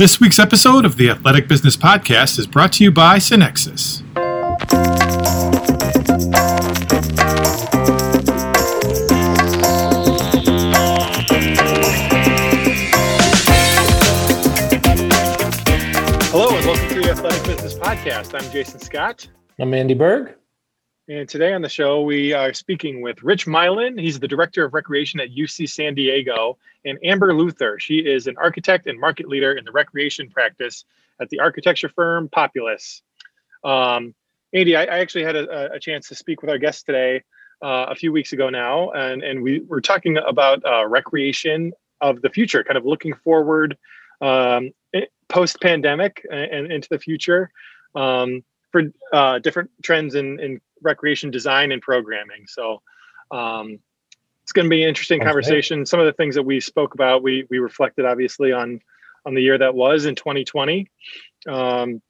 This week's episode of the Athletic Business Podcast is brought to you by Synexis. Hello and welcome to the Athletic Business Podcast. I'm Jason Scott. I'm Andy Berg. And today on the show, we are speaking with Rich Mylin. He's the Director of Recreation at UC San Diego, and Amber Luther. She is an architect and market leader in the recreation practice at the architecture firm Populous. Um, Andy, I, I, actually had a, a, chance to speak with our guest today uh, a few weeks ago now, and, and we were talking about uh, recreation of the future, kind of looking forward um, post pandemic and, and, into the future um, for uh, different trends in, in recreation design and programming. So um, it's going to be an interesting conversation. Some of the things that we spoke about, we we reflected obviously on on the year that was in 2020. Um,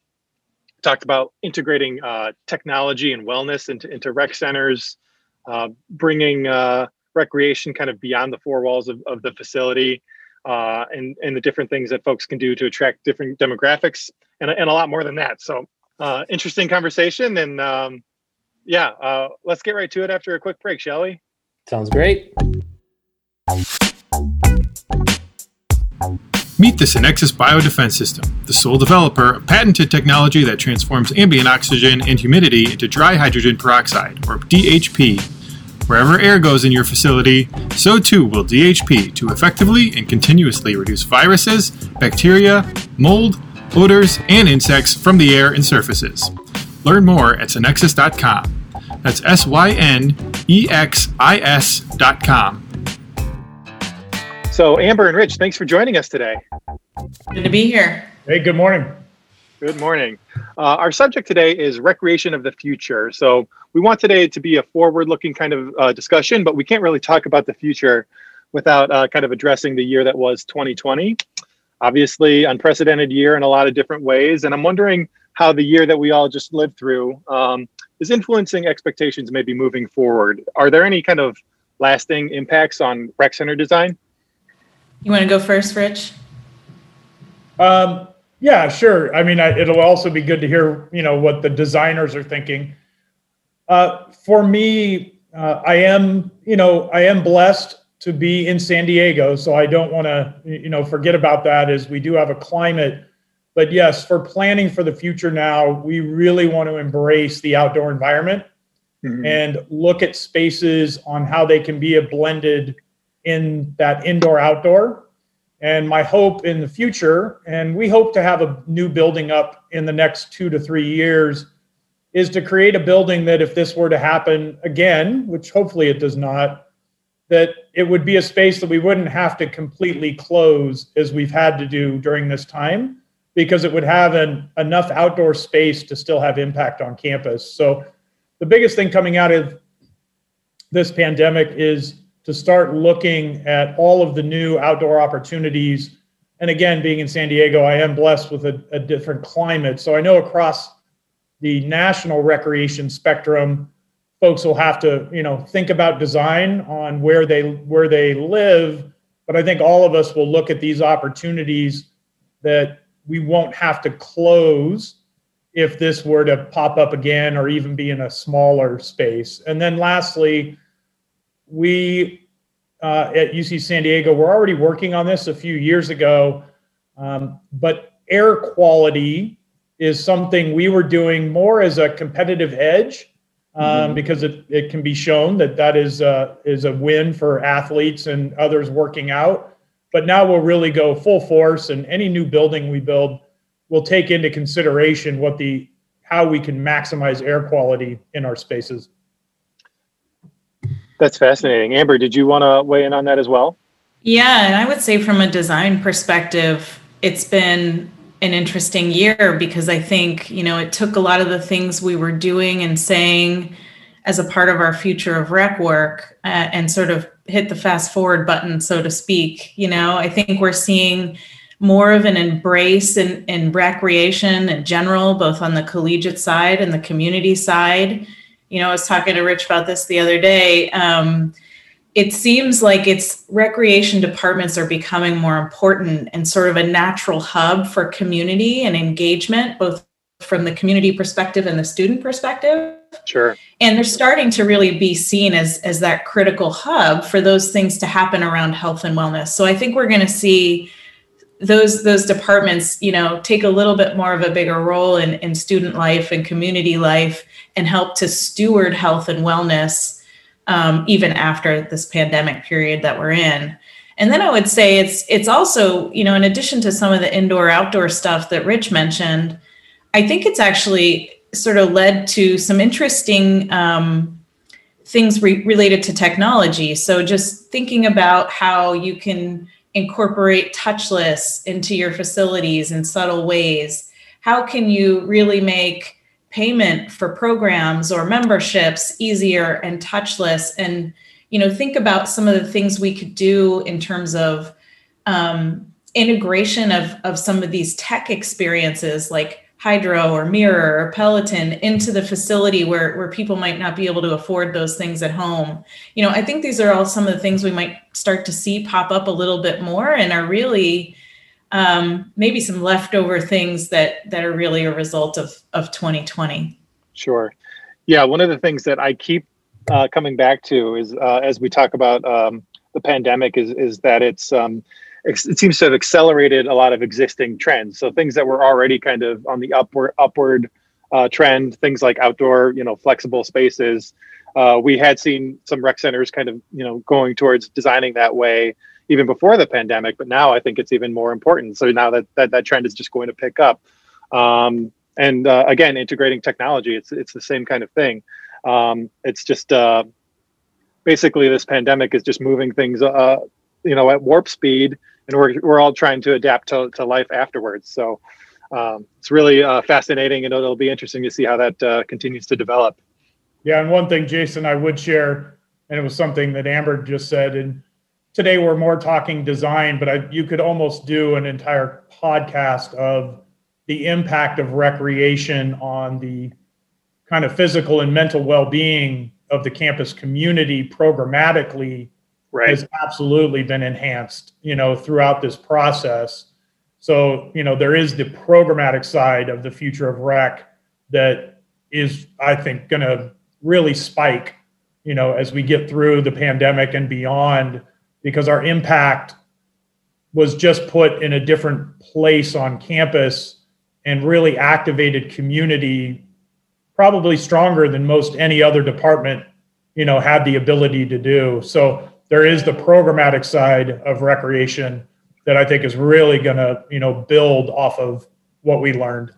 talked about integrating uh, technology and wellness into into rec centers, uh, bringing uh, recreation kind of beyond the four walls of, of the facility. Uh, and and the different things that folks can do to attract different demographics and, and a lot more than that. So uh, interesting conversation and um, yeah, uh, let's get right to it after a quick break, shall we? Sounds great. Meet the Synexis Biodefense System, the sole developer of patented technology that transforms ambient oxygen and humidity into dry hydrogen peroxide, or DHP. Wherever air goes in your facility, so too will DHP to effectively and continuously reduce viruses, bacteria, mold, odors, and insects from the air and surfaces. Learn more at synexis.com. That's S Y N E X I S.com. So, Amber and Rich, thanks for joining us today. Good to be here. Hey, good morning. Good morning. Uh, our subject today is recreation of the future. So, we want today to be a forward looking kind of uh, discussion, but we can't really talk about the future without uh, kind of addressing the year that was 2020. Obviously, unprecedented year in a lot of different ways. And I'm wondering how the year that we all just lived through um, is influencing expectations maybe moving forward. Are there any kind of lasting impacts on rec center design? You want to go first, Rich? Um, yeah, sure. I mean, I, it'll also be good to hear, you know, what the designers are thinking. Uh, for me, uh, I am, you know, I am blessed to be in San Diego, so I don't want to, you know, forget about that. As we do have a climate but yes, for planning for the future now, we really want to embrace the outdoor environment mm-hmm. and look at spaces on how they can be a blended in that indoor outdoor. And my hope in the future, and we hope to have a new building up in the next two to three years, is to create a building that if this were to happen again, which hopefully it does not, that it would be a space that we wouldn't have to completely close as we've had to do during this time because it would have an, enough outdoor space to still have impact on campus. So the biggest thing coming out of this pandemic is to start looking at all of the new outdoor opportunities. And again, being in San Diego, I am blessed with a, a different climate. So I know across the national recreation spectrum, folks will have to, you know, think about design on where they where they live. But I think all of us will look at these opportunities that we won't have to close if this were to pop up again or even be in a smaller space. And then lastly, we uh, at UC San Diego, we're already working on this a few years ago, um, but air quality is something we were doing more as a competitive edge um, mm-hmm. because it, it can be shown that that is, uh, is a win for athletes and others working out. But now we'll really go full force, and any new building we build will take into consideration what the how we can maximize air quality in our spaces. That's fascinating. Amber, did you want to weigh in on that as well? Yeah, and I would say from a design perspective, it's been an interesting year because I think, you know, it took a lot of the things we were doing and saying as a part of our future of rec work uh, and sort of hit the fast forward button, so to speak. You know, I think we're seeing more of an embrace in, in recreation in general, both on the collegiate side and the community side. You know, I was talking to Rich about this the other day. Um, it seems like it's recreation departments are becoming more important and sort of a natural hub for community and engagement, both from the community perspective and the student perspective. Sure. And they're starting to really be seen as, as that critical hub for those things to happen around health and wellness. So I think we're going to see those those departments, you know, take a little bit more of a bigger role in, in student life and community life and help to steward health and wellness um, even after this pandemic period that we're in. And then I would say it's it's also, you know, in addition to some of the indoor outdoor stuff that Rich mentioned, I think it's actually sort of led to some interesting um, things re- related to technology. So just thinking about how you can incorporate touchless into your facilities in subtle ways. How can you really make payment for programs or memberships easier and touchless. And you know think about some of the things we could do in terms of um, integration of of some of these tech experiences like Hydrow or mirror or peloton into the facility where where people might not be able to afford those things at home. You know i think these are all some of the things we might start to see pop up a little bit more and are really um, maybe some leftover things that that are really a result of of 2020 sure. Yeah one of the things that i keep uh, coming back to is uh, as we talk about um, the pandemic is is that it's um, it seems to have accelerated a lot of existing trends. So things that were already kind of on the upward upward uh, trend things like outdoor you know flexible spaces. Uh, we had seen some rec centers kind of you know going towards designing that way even before the pandemic, but now I think it's even more important. So now that that, that trend is just going to pick up. Um, and uh, again, integrating technology, it's it's the same kind of thing. Um, it's just uh, basically this pandemic is just moving things, uh, you know, at warp speed, and we're we're all trying to adapt to, to life afterwards. So um, it's really uh, fascinating, and it'll be interesting to see how that uh, continues to develop. Yeah, and one thing, Jason, I would share, and it was something that Amber just said, and today we're more talking design, but I, you could almost do an entire podcast of the impact of recreation on the kind of physical and mental well-being of the campus community programmatically right. has absolutely been enhanced, you know, throughout this process. So, you know, there is the programmatic side of the future of rec that is, I think, going to really spike, you know, as we get through the pandemic and beyond because our impact was just put in a different place on campus and really activated community probably stronger than most any other department you know had the ability to do. So there is the programmatic side of recreation that i think is really going to you know build off of what we learned.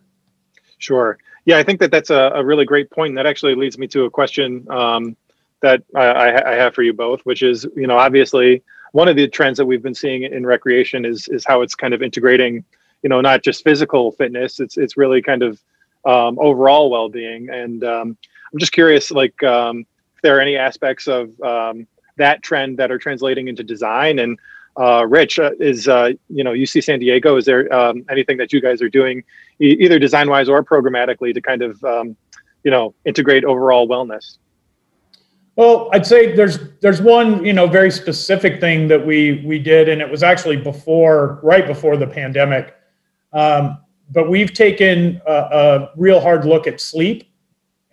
Sure. Yeah i think that that's a, a really great point and that actually leads me to a question um, that I, I have for you both, which is, you know, obviously one of the trends that we've been seeing in recreation is is how it's kind of integrating, you know, not just physical fitness. It's it's really kind of um, overall well being. And um, I'm just curious, like, um, if there are any aspects of um, that trend that are translating into design. And uh, Rich, uh, is uh, you know UC San Diego? Is there um, anything that you guys are doing, e- either design wise or programmatically, to kind of um, you know integrate overall wellness? Well, I'd say there's there's one you know very specific thing that we we did, and it was actually before right before the pandemic. Um, but we've taken a, a, real hard look at sleep,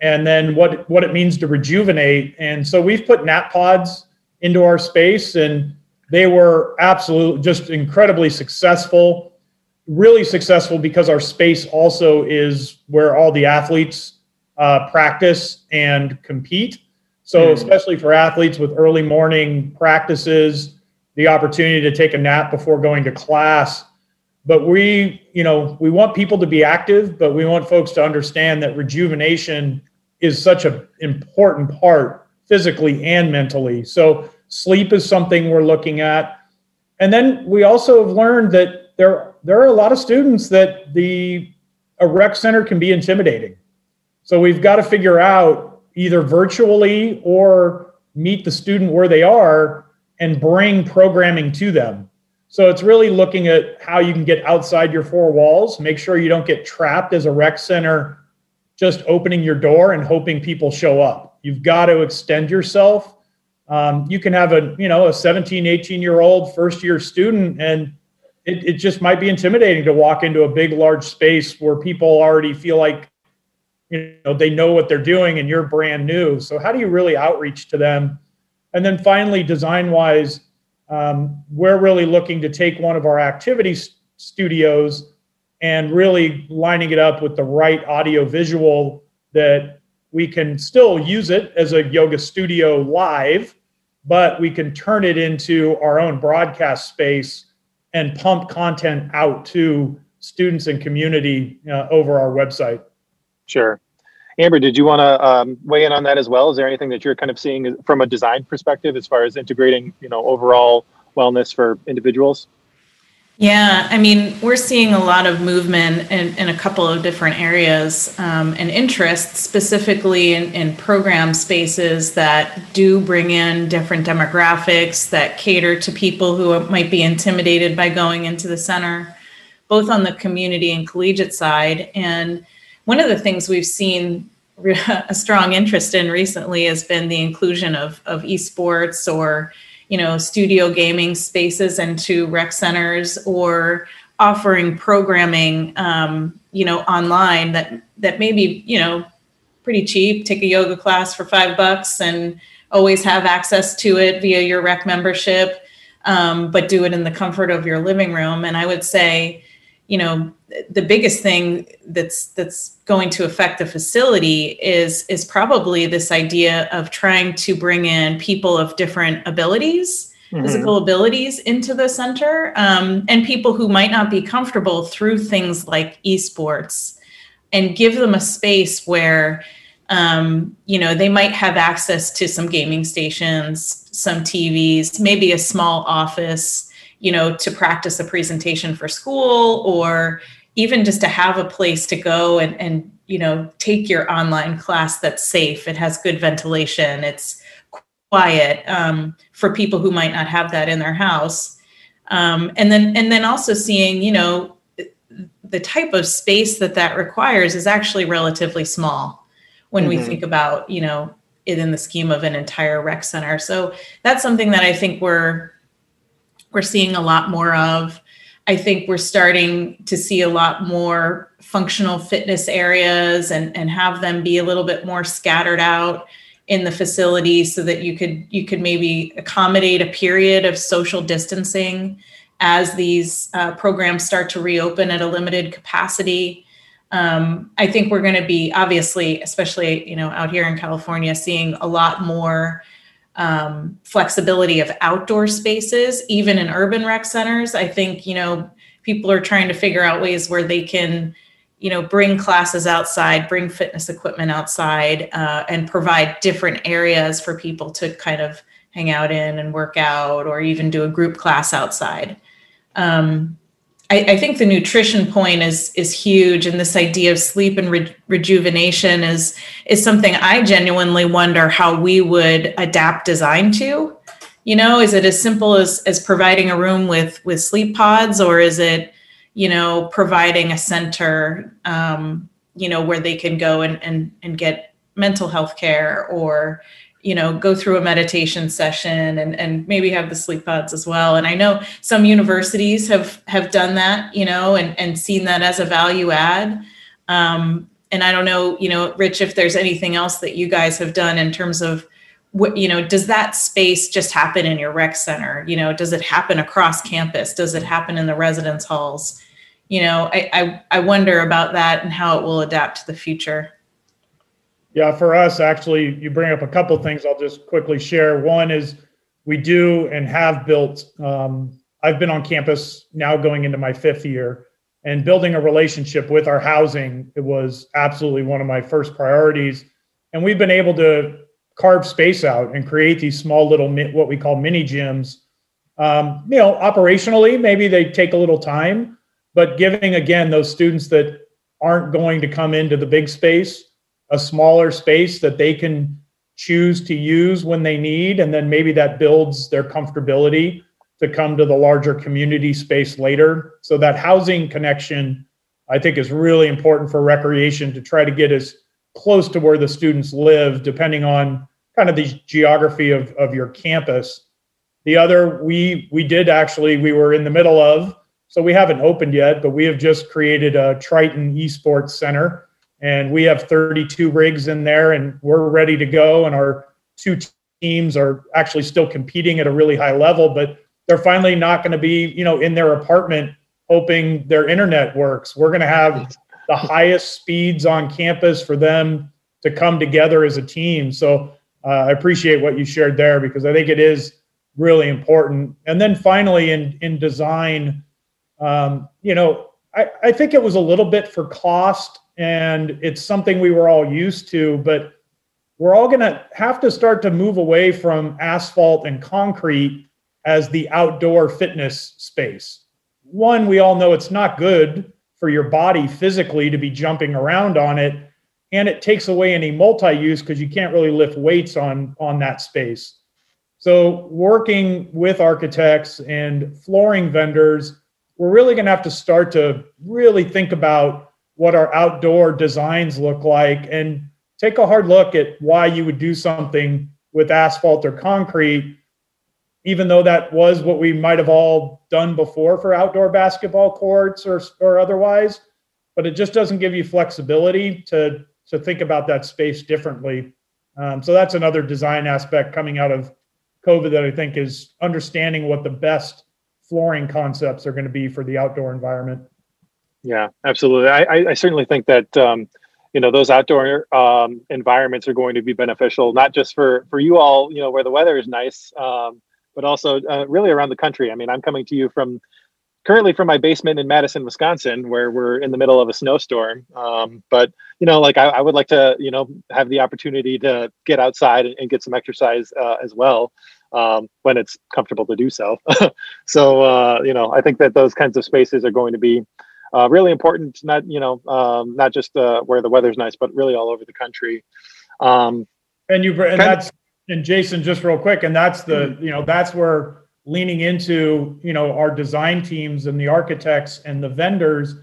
and then what what it means to rejuvenate. And so we've put nap pods into our space, and they were absolutely just incredibly successful. Really successful because our space also is where all the athletes uh, practice and compete. So, hmm. especially for athletes with early morning practices, the opportunity to take a nap before going to class. But we, you know, we want people to be active, but we want folks to understand that rejuvenation is such an important part physically and mentally. So, sleep is something we're looking at. And then we also have learned that there, there are a lot of students that the a rec center can be intimidating. So we've got to figure out either virtually or meet the student where they are and bring programming to them. So it's really looking at how you can get outside your four walls, make sure you don't get trapped as a rec center just opening your door and hoping people show up. You've got to extend yourself um, you can have a you know a 17 18 year old first year student and it, it just might be intimidating to walk into a big large space where people already feel like you know they know what they're doing and you're brand new so how do you really outreach to them and then finally design wise um, we're really looking to take one of our activity studios and really lining it up with the right audio visual that we can still use it as a yoga studio live but we can turn it into our own broadcast space and pump content out to students and community uh, over our website. Sure. Amber, did you want to um, weigh in on that as well? Is there anything that you're kind of seeing from a design perspective as far as integrating, you know, overall wellness for individuals? Yeah, I mean, we're seeing a lot of movement in, in a couple of different areas um, and interest, specifically in, in program spaces that do bring in different demographics that cater to people who might be intimidated by going into the center, both on the community and collegiate side. And one of the things we've seen a strong interest in recently has been the inclusion of, of esports or you know studio gaming spaces into rec centers or offering programming um, you know online that that maybe you know pretty cheap. Take a yoga class for five bucks and always have access to it via your rec membership um, but do it in the comfort of your living room. And i would say you know the biggest thing that's that's going to affect the facility is is probably this idea of trying to bring in people of different abilities mm-hmm. physical abilities into the center um, and people who might not be comfortable through things like esports and give them a space where um, you know they might have access to some gaming stations some tvs maybe a small office you know, to practice a presentation for school or even just to have a place to go and, and you know, take your online class that's safe. It has good ventilation. It's quiet um, for people who might not have that in their house. Um, and then, and then also seeing, you know, the type of space that that requires is actually relatively small when mm-hmm. we think about, you know, it in the scheme of an entire rec center. So that's something that I think we're we're seeing a lot more of. I think we're starting to see a lot more functional fitness areas and, and have them be a little bit more scattered out in the facility so that you could you could maybe accommodate a period of social distancing as these uh, programs start to reopen at a limited capacity. Um, I think we're going to be obviously, especially you know out here in California, seeing a lot more um, flexibility of outdoor spaces, even in urban rec centers. I think, you know, people are trying to figure out ways where they can, you know, bring classes outside, bring fitness equipment outside, uh, and provide different areas for people to kind of hang out in and work out or even do a group class outside. Um, I, I, think the nutrition point is is huge, and this idea of sleep and re- rejuvenation is is something I genuinely wonder how we would adapt design to. You know, is it as simple as as providing a room with with sleep pods, or is it, you know, providing a center, um, you know, where they can go and and and get mental health care or you know go through a meditation session and and maybe have the sleep pods as well. And i know some universities have have done that you know and and seen that as a value add. Um, and i don't know you know rich if there's anything else that you guys have done in terms of what you know does that space just happen in your rec center? You know does it happen across campus? Does it happen in the residence halls? You know i i, I wonder about that and how it will adapt to the future yeah, for us, actually, you bring up a couple things I'll just quickly share. One is we do and have built, um, I've been on campus now going into my fifth year, and building a relationship with our housing it was absolutely one of my first priorities. And we've been able to carve space out and create these small little what we call mini gyms. Um, you know, operationally, maybe they take a little time, but giving again those students that aren't going to come into the big space a smaller space that they can choose to use when they need. And then maybe that builds their comfortability to come to the larger community space later. So that housing connection, I think, is really important for recreation to try to get as close to where the students live, depending on kind of the geography of, of your campus. The other, we we did actually, we were in the middle of, so we haven't opened yet, but we have just created a Triton Esports Center, and we have 32 rigs in there, and we're ready to go. And our two teams are actually still competing at a really high level, but they're finally not going to be, you know, in their apartment hoping their internet works. We're going to have the highest speeds on campus for them to come together as a team. So uh, I appreciate what you shared there because I think it is really important. And then finally, in in design, um, you know, I, I think it was a little bit for cost, and it's something we were all used to, but we're all going to have to start to move away from asphalt and concrete as the outdoor fitness space. One, we all know it's not good for your body physically to be jumping around on it and it takes away any multi-use because you can't really lift weights on on that space so working with architects and flooring vendors we're really going to have to start to really think about what our outdoor designs look like and take a hard look at why you would do something with asphalt or concrete even though that was what we might have all done before for outdoor basketball courts or, or otherwise. But it just doesn't give you flexibility to to think about that space differently. Um, so that's another design aspect coming out of covid that i think is understanding what the best flooring concepts are going to be for the outdoor environment yeah absolutely i, I certainly think that um, you know those outdoor um, environments are going to be beneficial not just for for you all you know where the weather is nice um, but also uh, really around the country. I mean, I'm coming to you from currently from my basement in Madison, Wisconsin, where we're in the middle of a snowstorm. Um, but you know, like I, I, would like to, you know, have the opportunity to get outside and, and get some exercise uh, as well um, when it's comfortable to do so. so uh, you know, I think that those kinds of spaces are going to be uh, really important. Not you know, um, not just uh, where the weather's nice, but really all over the country. Um, and you and that's and Jason, just real quick, and that's the mm-hmm. you know that's where leaning into you know our design teams and the architects and the vendors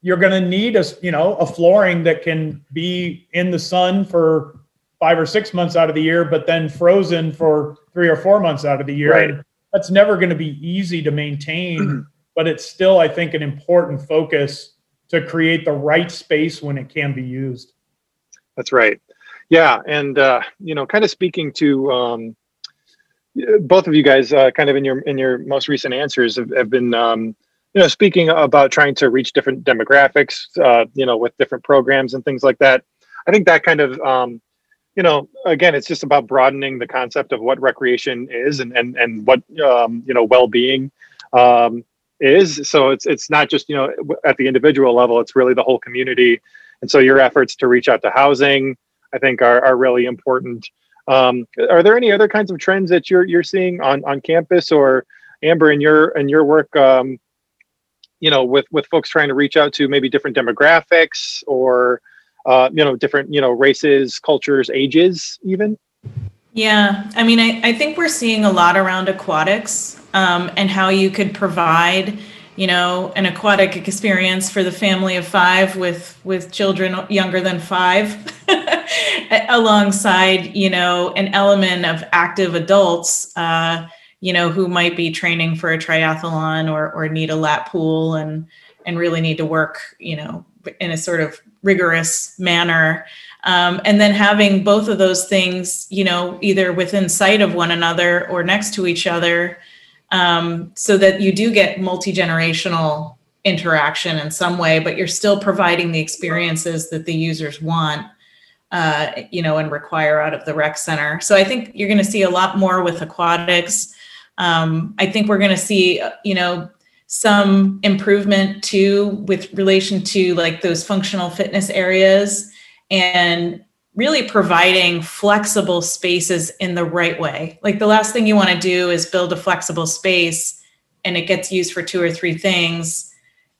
you're going to need a you know a flooring that can be in the sun for five or six months out of the year but then frozen for three or four months out of the year right. that's never going to be easy to maintain mm-hmm. But it's still i think an important focus to create the right space when it can be used. That's right. Yeah, and uh, you know, kind of speaking to um, both of you guys, uh, kind of in your in your most recent answers have, have been, um, you know, speaking about trying to reach different demographics, uh, you know, with different programs and things like that. I think that kind of, um, you know, again, it's just about broadening the concept of what recreation is and and and what um, you know well-being. Um, is. So it's it's not just you know at the individual level; it's really the whole community. And so your efforts to reach out to housing, I think are, are really important. Um, are there any other kinds of trends that you're you're seeing on on campus or Amber in your in your work? Um, you know, with with folks trying to reach out to maybe different demographics or uh, you know different you know races, cultures, ages, even. Yeah, I mean, I, I think we're seeing a lot around aquatics um, and how you could provide you know an aquatic experience for the family of five with with children younger than five alongside you know an element of active adults uh, you know who might be training for a triathlon or or need a lap pool and and really need to work you know in a sort of rigorous manner. Um, and then having both of those things you know either within sight of one another or next to each other um, so that you do get multi generational interaction in some way, but you're still providing the experiences that the users want. Uh, you know, and require out of the rec center. So I think you're going to see a lot more with aquatics. Um, I think we're going to see, you know, some improvement too with relation to like those functional fitness areas and really providing flexible spaces in the right way. Like the last thing you want to do is build a flexible space and it gets used for two or three things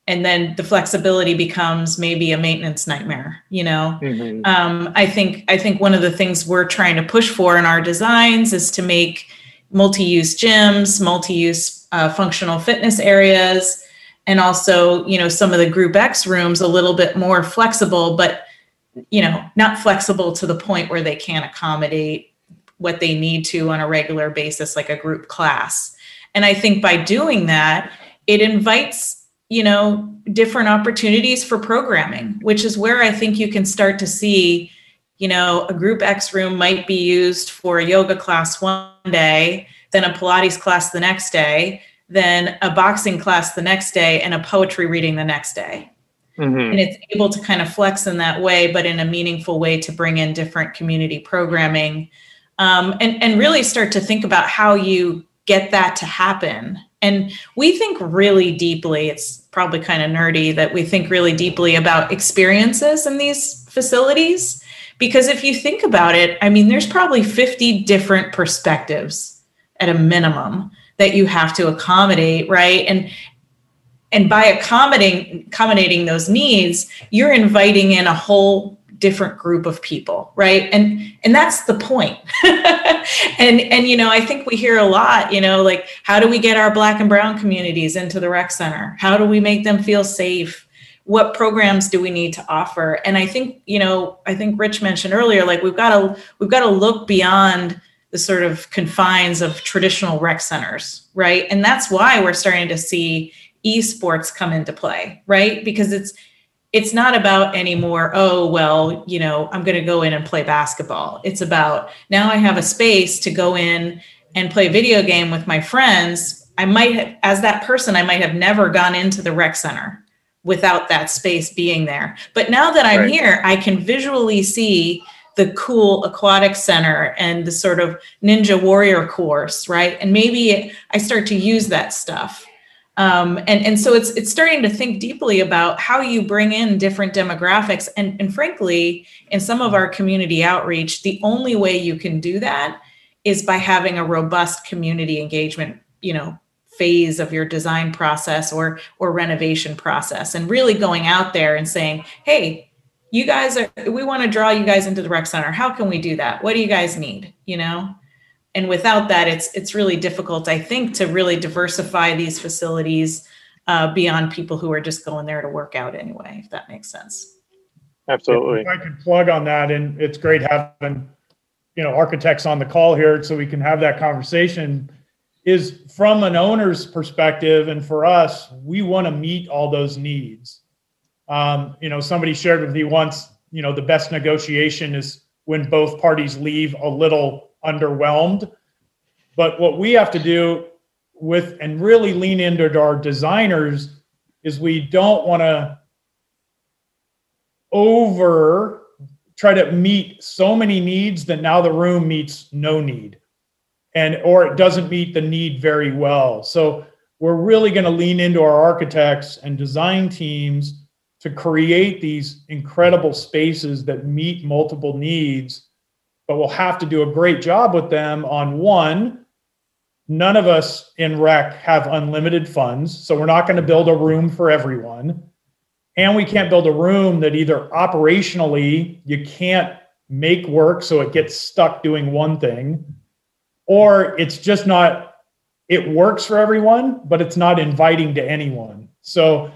and then the flexibility becomes maybe a maintenance nightmare you know mm-hmm. um, i think i think one of the things we're trying to push for in our designs is to make multi-use gyms multi-use uh, functional fitness areas and also you know some of the group x rooms a little bit more flexible but you know, not flexible to the point where they can't accommodate what they need to on a regular basis, like a group class. And I think by doing that, it invites, you know, different opportunities for programming, which is where I think you can start to see, you know, a group X room might be used for a yoga class one day, then a Pilates class the next day, then a boxing class the next day, and a poetry reading the next day. Mm-hmm. And it's able to kind of flex in that way, but in a meaningful way to bring in different community programming um, and, and really start to think about how you get that to happen. And we think really deeply, it's probably kind of nerdy that we think really deeply about experiences in these facilities. Because if you think about it, I mean, there's probably 50 different perspectives at a minimum that you have to accommodate, right? And and by accommodating accommodating those needs you're inviting in a whole different group of people right? And and that's the point. And and you know i think we hear a lot you know like how do we get our black and brown communities into the rec center? How do we make them feel safe? What programs do we need to offer? And i think you know i think rich mentioned earlier like we've got to we've got to look beyond the sort of confines of traditional rec centers right? And that's why we're starting to see esports come into play, right? Because it's it's not about anymore, oh, well, you know, I'm going to go in and play basketball. It's about now I have a space to go in and play video game with my friends. I might have, as that person, I might have never gone into the rec center without that space being there. But now that I'm right. here, I can visually see the cool aquatic center and the sort of ninja warrior course, right? And maybe I start to use that stuff um, and, and so it's it's starting to think deeply about how you bring in different demographics. And, and frankly, in some of our community outreach, the only way you can do that is by having a robust community engagement, you know, phase of your design process or or renovation process and really going out there and saying, hey, you guys are we want to draw you guys into the rec center. How can we do that? What do you guys need? You know? And without that it's it's really difficult i think to really diversify these facilities uh, beyond people who are just going there to work out anyway if that makes sense. Absolutely. If i could plug on that and it's great having you know architects on the call here so we can have that conversation is from an owner's perspective and for us we want to meet all those needs. Um, you know somebody shared with me once you know the best negotiation is when both parties leave a little underwhelmed. But what we have to do with and really lean into our designers is we don't want to over try to meet so many needs that now the room meets no need and or it doesn't meet the need very well so we're really going to lean into our architects and design teams to create these incredible spaces that meet multiple needs but we'll have to do a great job with them on one none of us in rec have unlimited funds so we're not going to build a room for everyone. And we can't build a room that either operationally you can't make work so it gets stuck doing one thing or it's just not it works for everyone but it's not inviting to anyone. So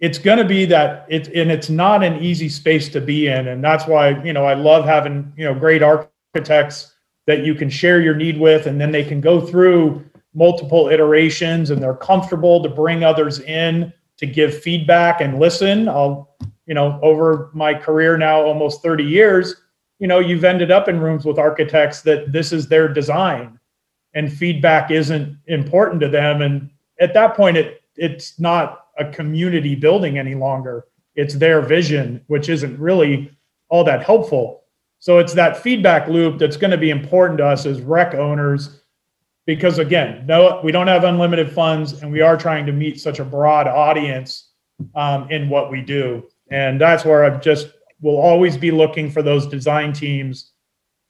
it's going to be that it and it's not an easy space to be in and that's why you know i love having you know great art architects that you can share your need with, and then they can go through multiple iterations and they're comfortable to bring others in to give feedback and listen. I'll, you know, over my career now, almost 30 years, you know, you've ended up in rooms with architects that this is their design and feedback isn't important to them. And at that point, it it's not a community building any longer. It's their vision, which isn't really all that helpful. So it's that feedback loop that's going to be important to us as rec owners because again, no, we don't have unlimited funds and we are trying to meet such a broad audience um, in what we do. And that's where I've just will always be looking for those design teams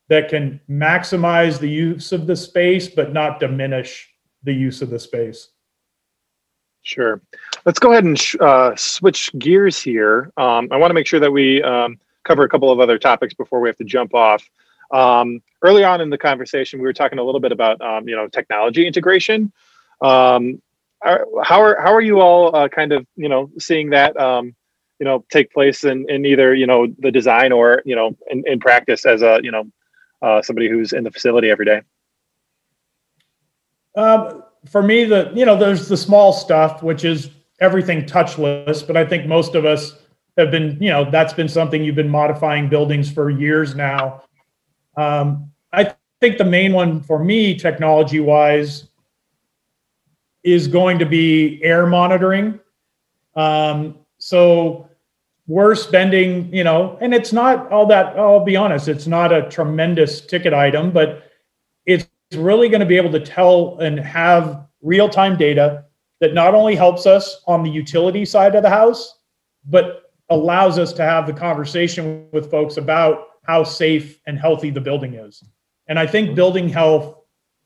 that can maximize the use of the space but not diminish the use of the space. Sure. Let's go ahead and uh, switch gears here. Um, I want to make sure that we um, cover a couple of other topics before we have to jump off. Um, early on in the conversation, we were talking a little bit about um, you know technology integration. Um, are, how are how are you all uh, kind of you know seeing that um, you know take place in, in either you know the design or you know in, in practice as a you know uh, somebody who's in the facility every day? Um, for me, the you know, there's the small stuff, which is everything touchless. But I think most of us have been, you know, that's been something you've been modifying buildings for years now. Um, I think the main one for me, technology wise, is going to be air monitoring. Um, so we're spending, you know, and it's not all that, I'll be honest, it's not a tremendous ticket item, but it's really going to be able to tell and have real time data that not only helps us on the utility side of the house, but allows us to have the conversation with folks about how safe and healthy the building is. And I think building health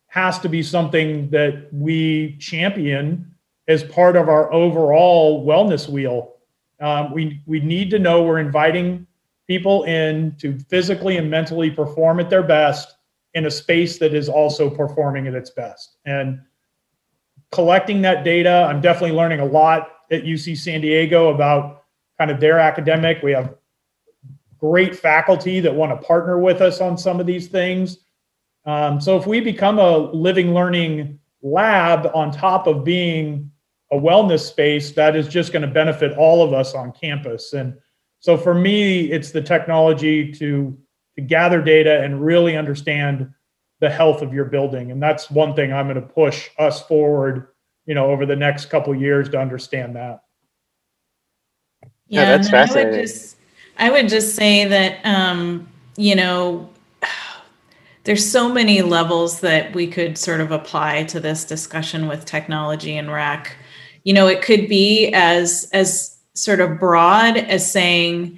has to be something that we champion as part of our overall wellness wheel. Um, we we need to know we're inviting people in to physically and mentally perform at their best in a space that is also performing at its best. And collecting that data, I'm definitely learning a lot at UC San Diego about kind of their academic. We have great faculty that want to partner with us on some of these things. Um, so if we become a living learning lab on top of being a wellness space, that is just going to benefit all of us on campus. And so for me, it's the technology to to gather data and really understand the health of your building. And that's one thing I'm going to push us forward, you know, over the next couple years to understand that. Yeah, that's fascinating. I would just I would just say that um, you know there's so many levels that we could sort of apply to this discussion with technology and rec you know it could be as as sort of broad as saying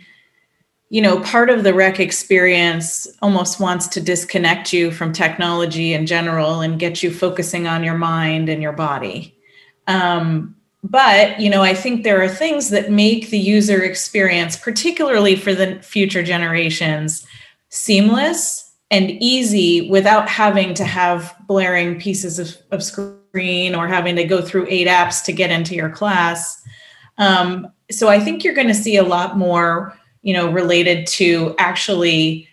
you know part of the rec experience almost wants to disconnect you from technology in general and get you focusing on your mind and your body um, but you know i think there are things that make the user experience particularly for the future generations seamless and easy without having to have blaring pieces of, of screen or having to go through eight apps to get into your class. Um, so I think you're going to see a lot more, you know, related to actually,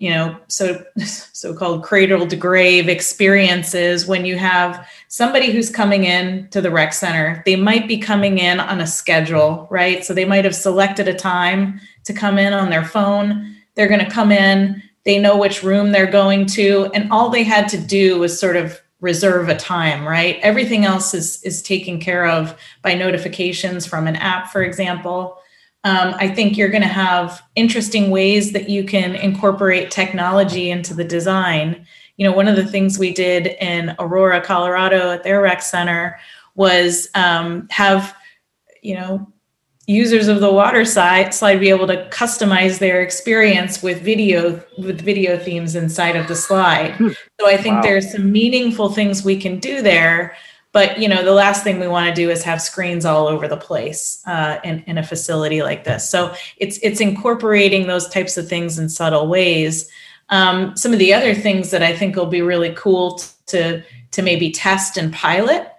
you know, so so-called cradle to grave experiences when you have somebody who's coming in to the rec center. They might be coming in on a schedule, right? So they might have selected a time to come in on their phone. They're going to come in they know which room they're going to and all they had to do was sort of reserve a time right everything else is is taken care of by notifications from an app for example um, i think you're going to have interesting ways that you can incorporate technology into the design you know one of the things we did in aurora colorado at their rec center was um, have you know users of the water side slide be able to customize their experience with video with video themes inside of the slide hmm. so i think wow. there's some meaningful things we can do there but you know the last thing we want to do is have screens all over the place uh, in, in a facility like this. So it's it's incorporating those types of things in subtle ways. Um, some of the other things that i think will be really cool to to maybe test and pilot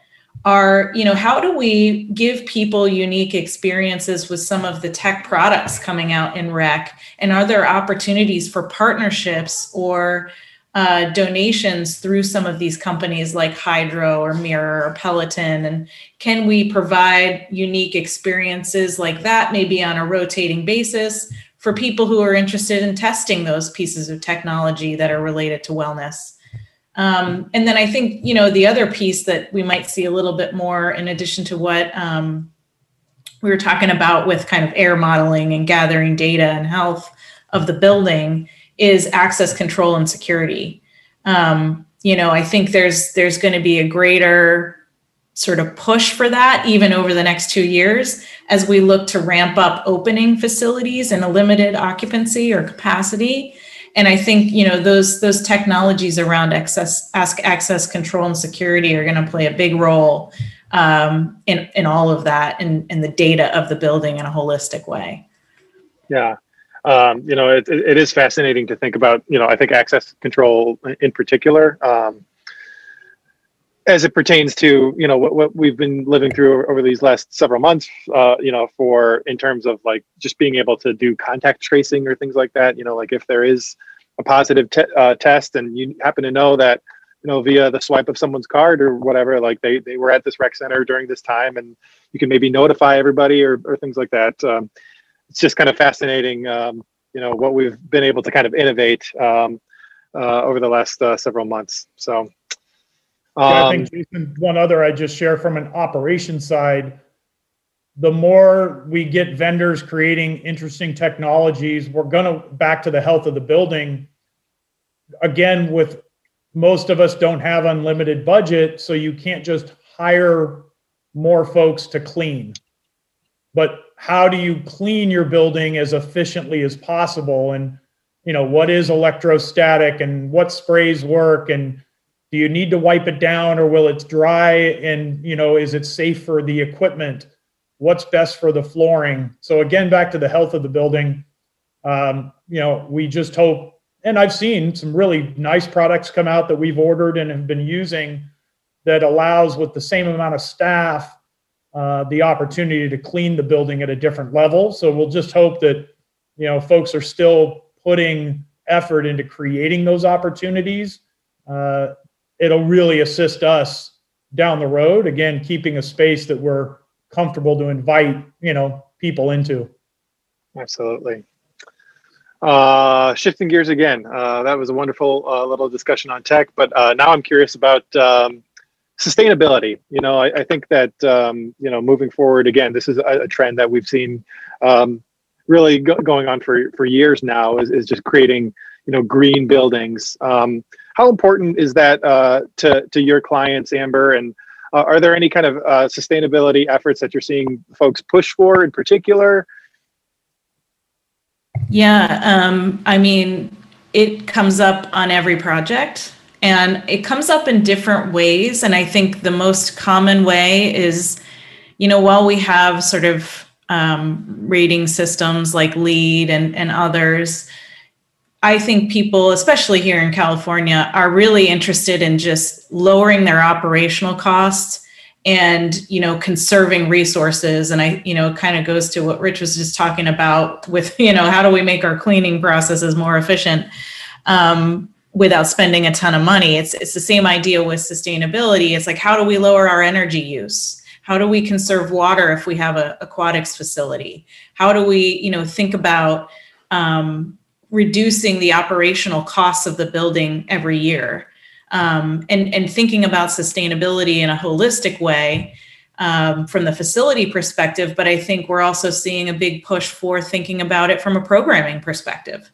are you know how do we give people unique experiences with some of the tech products coming out in rec? And are there opportunities for partnerships or uh, donations through some of these companies like Hydrow or mirror or peloton and can we provide unique experiences like that maybe on a rotating basis for people who are interested in testing those pieces of technology that are related to wellness? Um, and then I think, you know, the other piece that we might see a little bit more, in addition to what um, we were talking about with kind of air modeling and gathering data and health of the building, is access control and security. Um, you know, I think there's there's going to be a greater sort of push for that even over the next two years as we look to ramp up opening facilities in a limited occupancy or capacity. And i think you know those those technologies around access ask access control and security are going to play a big role um, in in all of that and in the data of the building in a holistic way. Yeah um, you know it, it is fascinating to think about you know i think access control in particular um, as it pertains to you know what, what we've been living through over these last several months uh, you know for in terms of like just being able to do contact tracing or things like that you know like if there is a positive te- uh, test and you happen to know that you know via the swipe of someone's card or whatever like they they were at this rec center during this time and you can maybe notify everybody or, or things like that um, it's just kind of fascinating um, you know what we've been able to kind of innovate um, uh, over the last uh, several months so yeah, I um, think Jason, one other I just share from an operation side, the more we get vendors creating interesting technologies, we're gonna back to the health of the building. Again, with most of us don't have unlimited budget, so you can't just hire more folks to clean. But how do you clean your building as efficiently as possible? And you know, what is electrostatic and what sprays work? And do you need to wipe it down or will it dry? And you know is it safe for the equipment? What's best for the flooring? So again back to the health of the building. Um, you know we just hope and i've seen some really nice products come out that we've ordered and have been using that allows with the same amount of staff uh, the opportunity to clean the building at a different level. So we'll just hope that you know folks are still putting effort into creating those opportunities. Uh, it'll really assist us down the road. Again keeping a space that we're comfortable to invite you know people into. Absolutely. Uh, shifting gears again, uh, that was a wonderful uh, little discussion on tech, but uh, now I'm curious about um, sustainability. You know, I, I think that um, you know moving forward again, this is a, a trend that we've seen um, really go- going on for for years now. Is, is just creating you know green buildings. Um, how important is that uh, to to your clients, Amber? And uh, are there any kind of uh, sustainability efforts that you're seeing folks push for in particular? Yeah, um, I mean, it comes up on every project and it comes up in different ways. And I think the most common way is, you know, while we have sort of um, rating systems like LEED and, and others, I think people, especially here in California, are really interested in just lowering their operational costs and you know conserving resources and i you know it kind of goes to what rich was just talking about with you know how do we make our cleaning processes more efficient um, without spending a ton of money it's it's the same idea with sustainability it's like how do we lower our energy use how do we conserve water if we have a aquatics facility how do we you know think about um, reducing the operational costs of the building every year um, and, and thinking about sustainability in a holistic way um, from the facility perspective. But I think we're also seeing a big push for thinking about it from a programming perspective.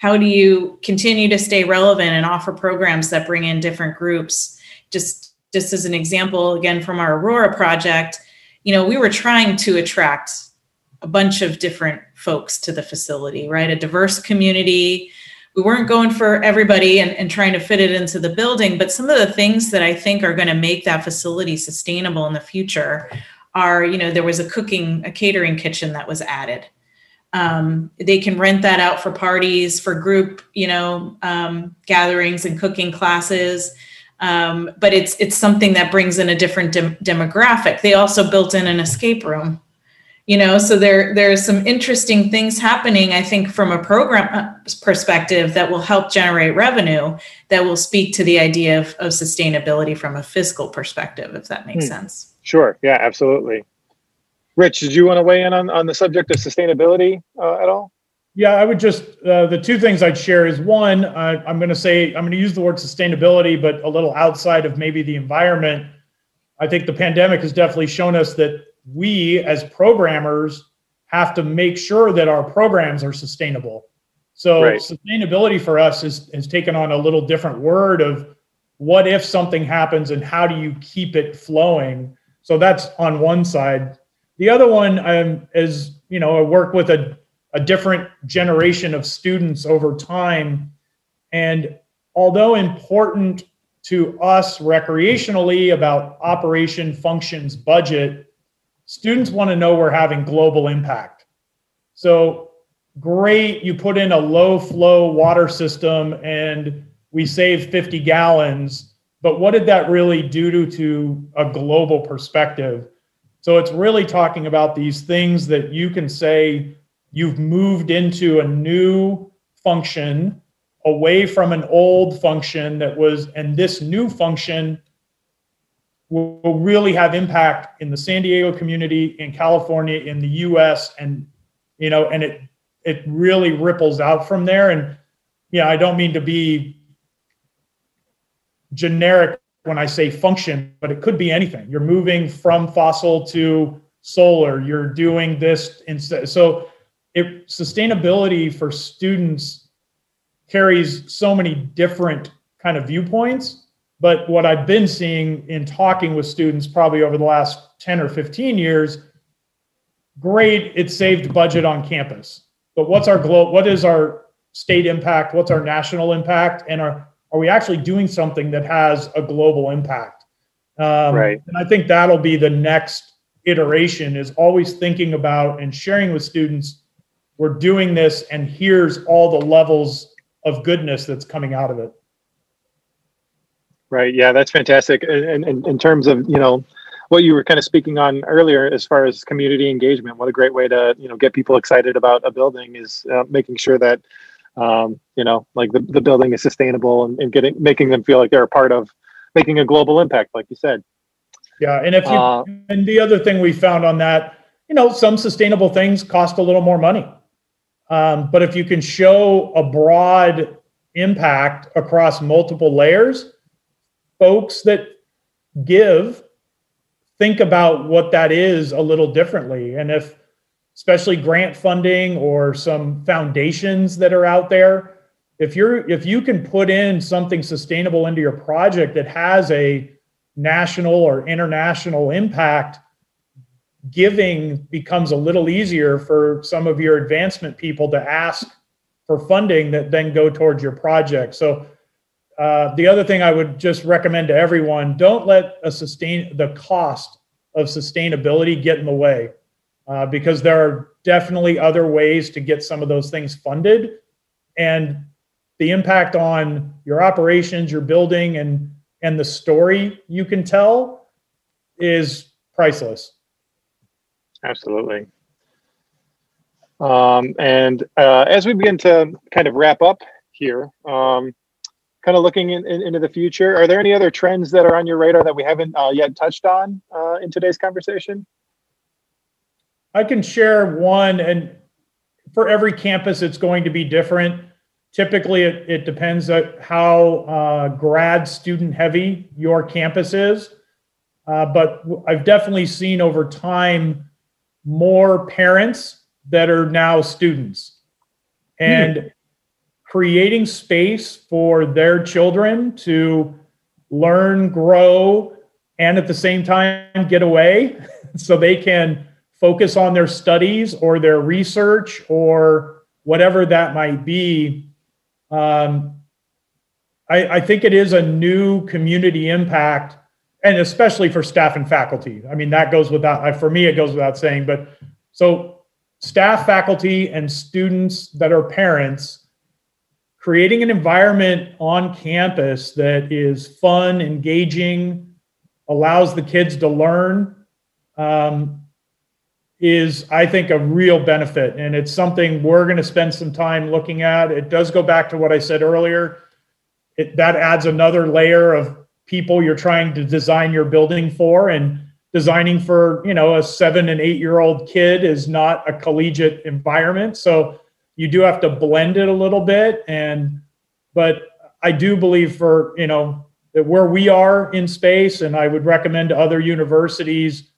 How do you continue to stay relevant and offer programs that bring in different groups? Just just as an example, again from our Aurora project, you know, we were trying to attract a bunch of different folks to the facility, right? A diverse community, we weren't going for everybody and, and trying to fit it into the building but some of the things that i think are going to make that facility sustainable in the future are you know there was a cooking a catering kitchen that was added um, they can rent that out for parties for group you know um, gatherings and cooking classes. Um, but it's it's something that brings in a different dem- demographic. They also built in an escape room you know so there there's some interesting things happening i think from a program uh, perspective that will help generate revenue that will speak to the idea of, of sustainability from a fiscal perspective if that makes hmm. sense. Sure. Yeah absolutely rich did you want to weigh in on, on the subject of sustainability uh, at all yeah i would just uh, the two things i'd share is one uh, i'm going to say i'm going to use the word sustainability but a little outside of maybe the environment i think the pandemic has definitely shown us that we as programmers have to make sure that our programs are sustainable. So right. sustainability for us is has taken on a little different word of what if something happens and how do you keep it flowing? So that's on one side. The other one um, is, you know, I work with a, a different generation of students over time. And although important to us recreationally about operation functions budget, students want to know we're having global impact. So great, you put in a low flow water system and we save 50 gallons, but what did that really do to, to a global perspective? So it's really talking about these things that you can say you've moved into a new function away from an old function that was, and this new function will, really have impact in the San Diego community, in California, in the US, and you know, and it it really ripples out from there. And yeah, I don't mean to be generic when I say function, but it could be anything. You're moving from fossil to solar. You're doing this instead. So, it sustainability for students carries so many different kind of viewpoints. But what I've been seeing in talking with students probably over the last 10 or 15 years, great, it saved budget on campus. But what's our glo- what is our state impact? What's our national impact? And are, are we actually doing something that has a global impact? Um, Right. And I think that'll be the next iteration is always thinking about and sharing with students, we're doing this and here's all the levels of goodness that's coming out of it. Right. Yeah, that's fantastic. And in, in terms of, you know, what you were kind of speaking on earlier as far as community engagement, what a great way to, you know, get people excited about a building is uh, making sure that, um, you know, like the, the building is sustainable and, and getting, making them feel like they're a part of making a global impact, like you said. Yeah, and if you Uh, and the other thing we found on that, you know, some sustainable things cost a little more money. Um, but if you can show a broad impact across multiple layers, folks that give think about what that is a little differently. And if especially grant funding or some foundations that are out there, if you're if you can put in something sustainable into your project that has a national or international impact, giving becomes a little easier for some of your advancement people to ask for funding that then go towards your project. So uh, the other thing I would just recommend to everyone: don't let a sustain the cost of sustainability get in the way, uh, because there are definitely other ways to get some of those things funded, and the impact on your operations, your building, and and the story you can tell is priceless. Absolutely. Um, and uh, as we begin to kind of wrap up here, um, kind of looking in, in- into the future, are there any other trends that are on your radar that we haven't uh, yet touched on uh, in today's conversation? I can share one, and for every campus, it's going to be different. Typically, it, it depends on how uh, grad student heavy your campus is. Uh, but I've definitely seen over time more parents that are now students and creating space for their children to learn, grow, and at the same time get away so they can focus on their studies or their research or whatever that might be. Um, I, I think it is a new community impact, and especially for staff and faculty. I mean, that goes without, for me, it goes without saying, but so staff, faculty, and students that are parents creating an environment on campus that is fun, engaging, allows the kids to learn um, is, I think, a real benefit. And it's something we're going to spend some time looking at. It does go back to what I said earlier. It, that adds another layer of people you're trying to design your building for and designing for you know a seven and eight year old kid is not a collegiate environment so you do have to blend it a little bit and but i do believe for you know that where we are in space and i would recommend to other universities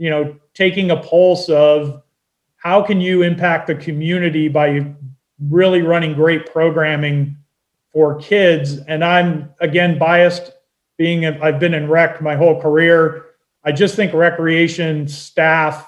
you know taking a pulse of how can you impact the community by really running great programming for kids. And i'm again biased being i've been in rec my whole career. I just think recreation staff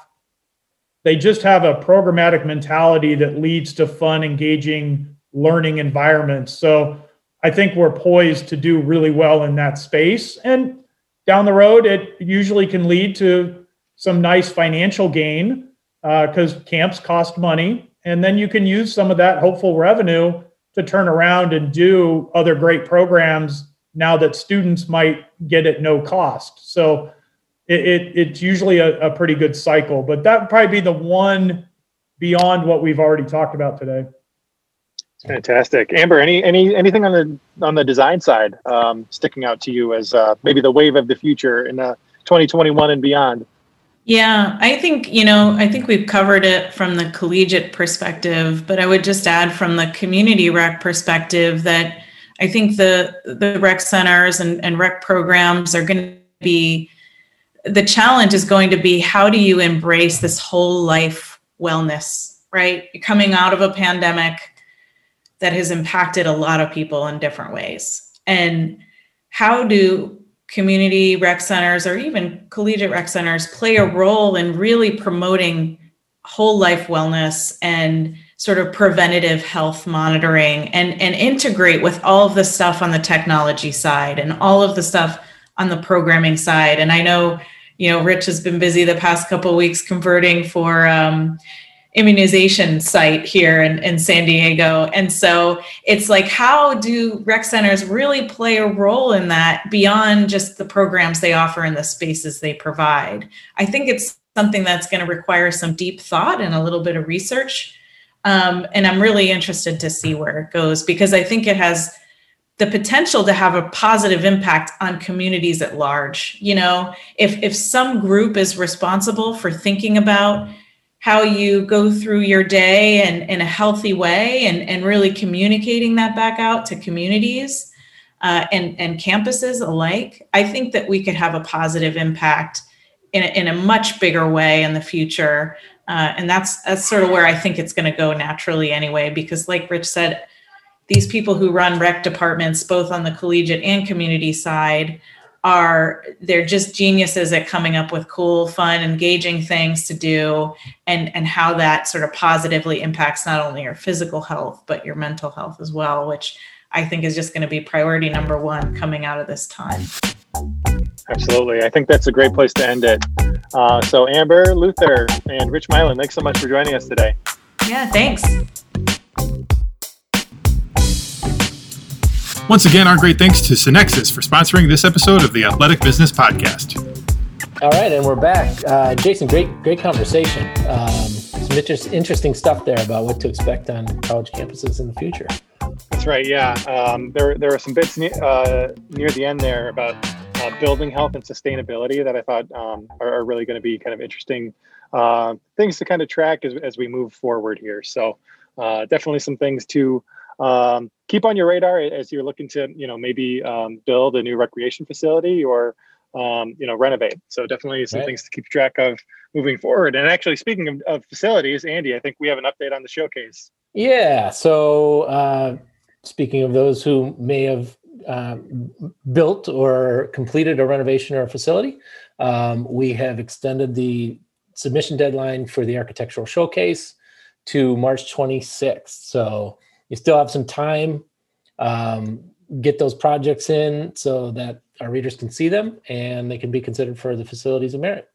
they just have a programmatic mentality that leads to fun engaging learning environments. So i think we're poised to do really well in that space. And down the road it usually can lead to some nice financial gain because camps cost money and then you can use some of that hopeful revenue to turn around and do other great programs now that students might get at no cost so it, it it's usually a, a pretty good cycle but that would probably be the one beyond what we've already talked about today Fantastic, Amber. Any any anything on the on the design side um, sticking out to you as uh, maybe the wave of the future in uh, 2021 and beyond? Yeah, I think, you know, I think we've covered it from the collegiate perspective, but I would just add from the community rec perspective that I think the the rec centers and, and rec programs are going to be the challenge is going to be how do you embrace this whole life wellness, right? Coming out of a pandemic that has impacted a lot of people in different ways. And how do community rec centers or even collegiate rec centers play a role in really promoting whole life wellness and sort of preventative health monitoring and, and integrate with all of the stuff on the technology side and all of the stuff on the programming side. And I know, you know, Rich has been busy the past couple weeks converting for um, immunization site here in, in San Diego. And so it's like, how do rec centers really play a role in that beyond just the programs they offer and the spaces they provide? I think it's something that's going to require some deep thought and a little bit of research. Um, and I'm really interested to see where it goes because I think it has the potential to have a positive impact on communities at large. You know, if if some group is responsible for thinking about how you go through your day and in a healthy way and, and really communicating that back out to communities uh, and, and campuses alike, I think that we could have a positive impact in a, in a much bigger way in the future. Uh, and that's that's sort of where I think it's going to go naturally anyway, because like Rich said, these people who run rec departments, both on the collegiate and community side, are they're just geniuses at coming up with cool fun engaging things to do and and how that sort of positively impacts not only your physical health but your mental health as well which i think is just going to be priority number one coming out of this time. Absolutely. I think that's a great place to end it. Uh, so amber luther and rich Mylin thanks so much for joining us today. Yeah thanks Once again, our great thanks to Synexis for sponsoring this episode of the Athletic Business Podcast. All right, and we're back. Uh, Jason, great, great conversation. Um, some inter- interesting stuff there about what to expect on college campuses in the future. That's right. Yeah, um, there there are some bits ne- uh, near the end there about uh, building health and sustainability that I thought um, are, are, really going to be kind of interesting uh, things to kind of track as as we move forward here. So uh, definitely some things to um, keep on your radar as you're looking to, you know, maybe um, build a new recreation facility or, um, you know, renovate. So definitely some right. things to keep track of moving forward. And actually, speaking of, of, facilities, Andy, I think we have an update on the showcase. Yeah. So uh, speaking of those who may have uh, built or completed a renovation or a facility, um, we have extended the submission deadline for the architectural showcase to March 26th. So you still have some time. Um, get those projects in so that our readers can see them and they can be considered for the facilities of merit.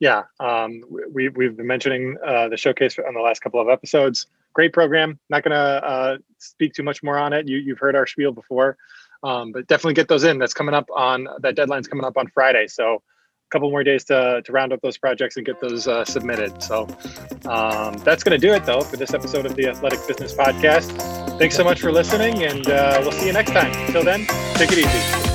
Yeah, um, we, we've been mentioning uh, the showcase on the last couple of episodes. Great program. Not going to uh, speak too much more on it. You, you've heard our spiel before, um, but definitely get those in. That's coming up on that deadline's coming up on Friday. So couple more days to, to round up those projects and get those uh, submitted. So um, that's going to do it, though, for this episode of the Athletic Business Podcast. Thanks so much for listening, and uh, we'll see you next time. Until then, take it easy.